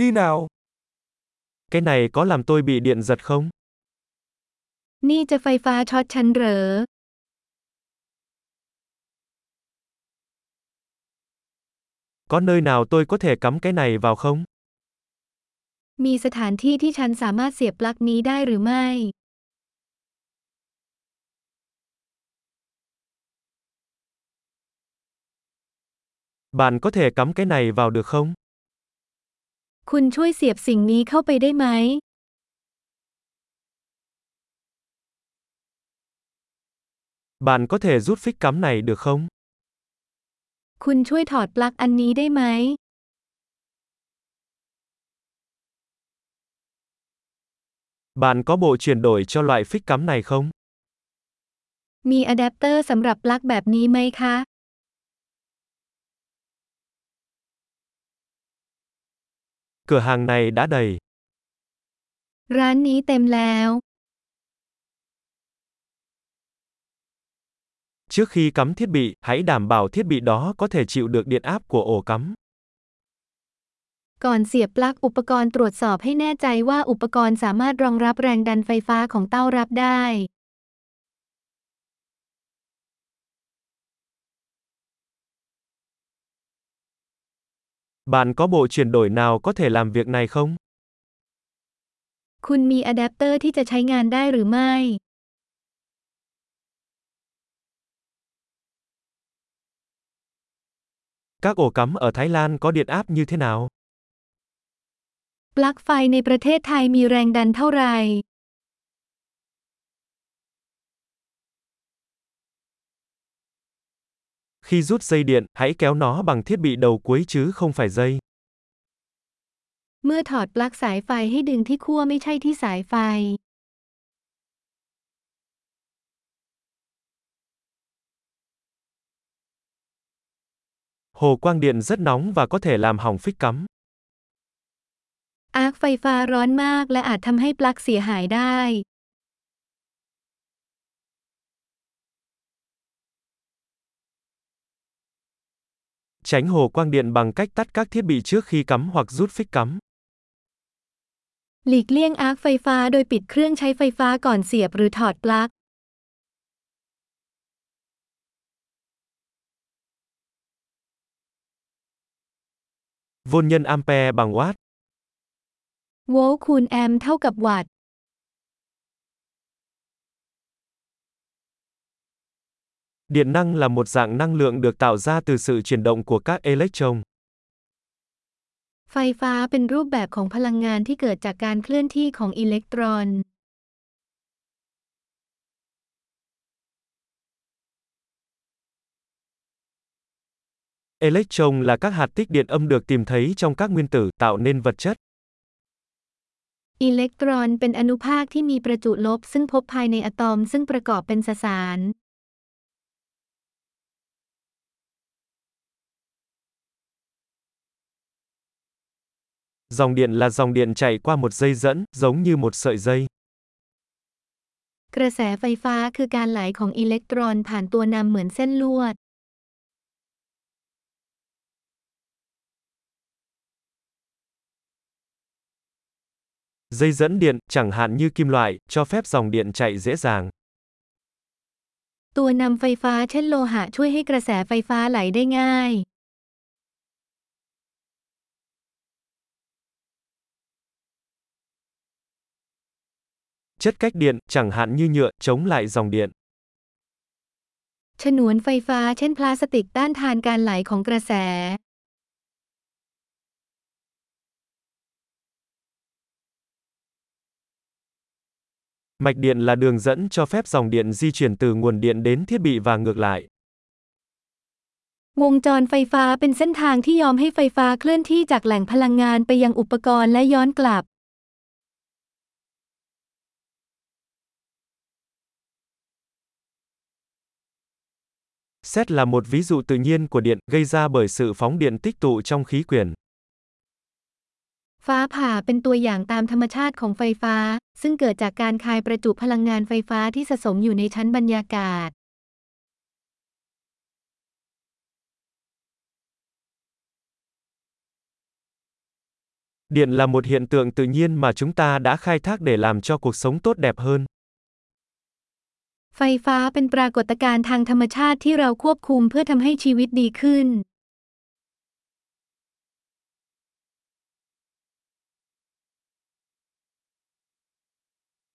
Đi nào. Cái này có làm tôi bị điện giật không? นี่จะไฟฟ้าช็อตฉันเหรอ Có nơi nào tôi có thể cắm cái này vào không? มีสถานที่ที่ฉันสามารถเสียบปลั๊กนี้ได้หรือไม่ Bạn có thể cắm cái này vào được không? คุณช่วยเสียบสิ่งนี้เข้าไปได้ไหม Bạn có thể rút phích cắm này được không? คุณช่วยถอดปลั๊กอันนี้ได้ไหม Bạn có bộ chuyển đổi cho loại phích cắm này không? มีอะแดปเตอร์สำหรับปลั๊กแบบนี้ไหมคะ Cửa hàng này đã đầy. ร้านนี้เต็มแล้ว Trước khi cắm thiết bị, hãy đảm bảo thiết bị đó có thể chịu được điện áp của ổ cắm. ก่อนเสียบปลั๊กอุปกรณ์ตรวจสอบให้แน่ใจว่าอุปกรณ์สามารถรองรับแรงดันไฟฟ้าของเต้ารับได้ Bạn có bộ chuyển đổi nào có thể làm việc này không? คุณมีอะแดปเตอร์ที่จะใช้งานได้หรือไม่ Các ổ cắm ở Thái Lan có điện áp như thế nào? ปลั๊กไฟในประเทศไทยมีแรงดันเท่าไหร่ Khi rút dây điện, hãy kéo nó bằng thiết bị đầu cuối chứ không phải dây. เมื่อถอดปลั๊กสายไฟให้ดึงที่ขั้วไม่ใช่ที่สายไฟ Hồ quang điện rất nóng và có thể làm hỏng phích cắm. อาร์คไฟฟ้าร้อนมากและอาจทำให้ปลั๊กเสียหายได้ Tránh hồ quang điện bằng cách tắt các thiết bị trước khi cắm hoặc rút phích cắm. หลีกเลี่ยงอาร์คไฟฟ้าโดยปิดเครื่องใช้ไฟฟ้าก่อนเสียบหรือถอดปลั๊ก Vôn nhân ampere bằng watt. โวลต์ Điện năng là một dạng năng lượng được tạo ra từ sự chuyển động của các electron. ไฟฟ้าเป็นรูปแบบของพลังงานที่เกิดจากการเคลื่อนที่ของอิเล็กตรอน Electron là các hạt tích điện âm được tìm thấy trong các nguyên tử, tạo nên vật chất. อิเล็กตรอนเป็นอนุภาคที่มีประจุลบซึ่งพบภายในอะตอมซึ่งประกอบเป็นสสาร Dòng điện là dòng điện chạy qua một dây dẫn, giống như một sợi dây. กระแสไฟฟ้าคือการไหลของอิเล็กตรอนผ่านตัวนำเหมือนเส้นลวด Dây dẫn điện, chẳng hạn như kim loại, cho phép dòng điện chạy dễ dàng. ตัวนำไฟฟ้าเช่นโลหะช่วยให้กระแสไฟฟ้าไหลได้ง่าย Chất cách điện, chẳng hạn như nhựa, chống lại dòng điện. ฉนวนไฟฟ้าเช่นพลาสติกต้านทานการไหลของกระแส Mạch điện là đường dẫn cho phép dòng điện di chuyển từ nguồn điện đến thiết bị và ngược lại. วงจรไฟฟ้าเป็นเส้นทางที่ยอมให้ไฟฟ้าเคลื่อนที่จากแหล่งพลังงานไปยังอุปกรณ์และย้อนกลับ Xét là một ví dụ tự nhiên của điện, gây ra bởi sự phóng điện tích tụ trong khí quyển. ฟ้าผ่าเป็นตัวอย่างตามธรรมชาติของไฟฟ้า ซึ่งเกิดจากการคายประจุพลังงานไฟฟ้าที่สะสมอยู่ในชั้นบรรยากาศ Điện là một hiện tượng tự nhiên mà chúng ta đã khai thác để làm cho cuộc sống tốt đẹp hơn. ไฟฟ้าเป็นปรากฏการณ์ทางธรรมชาติที่เราควบคุมเพื่อทำให้ชีวิตดีขึ้น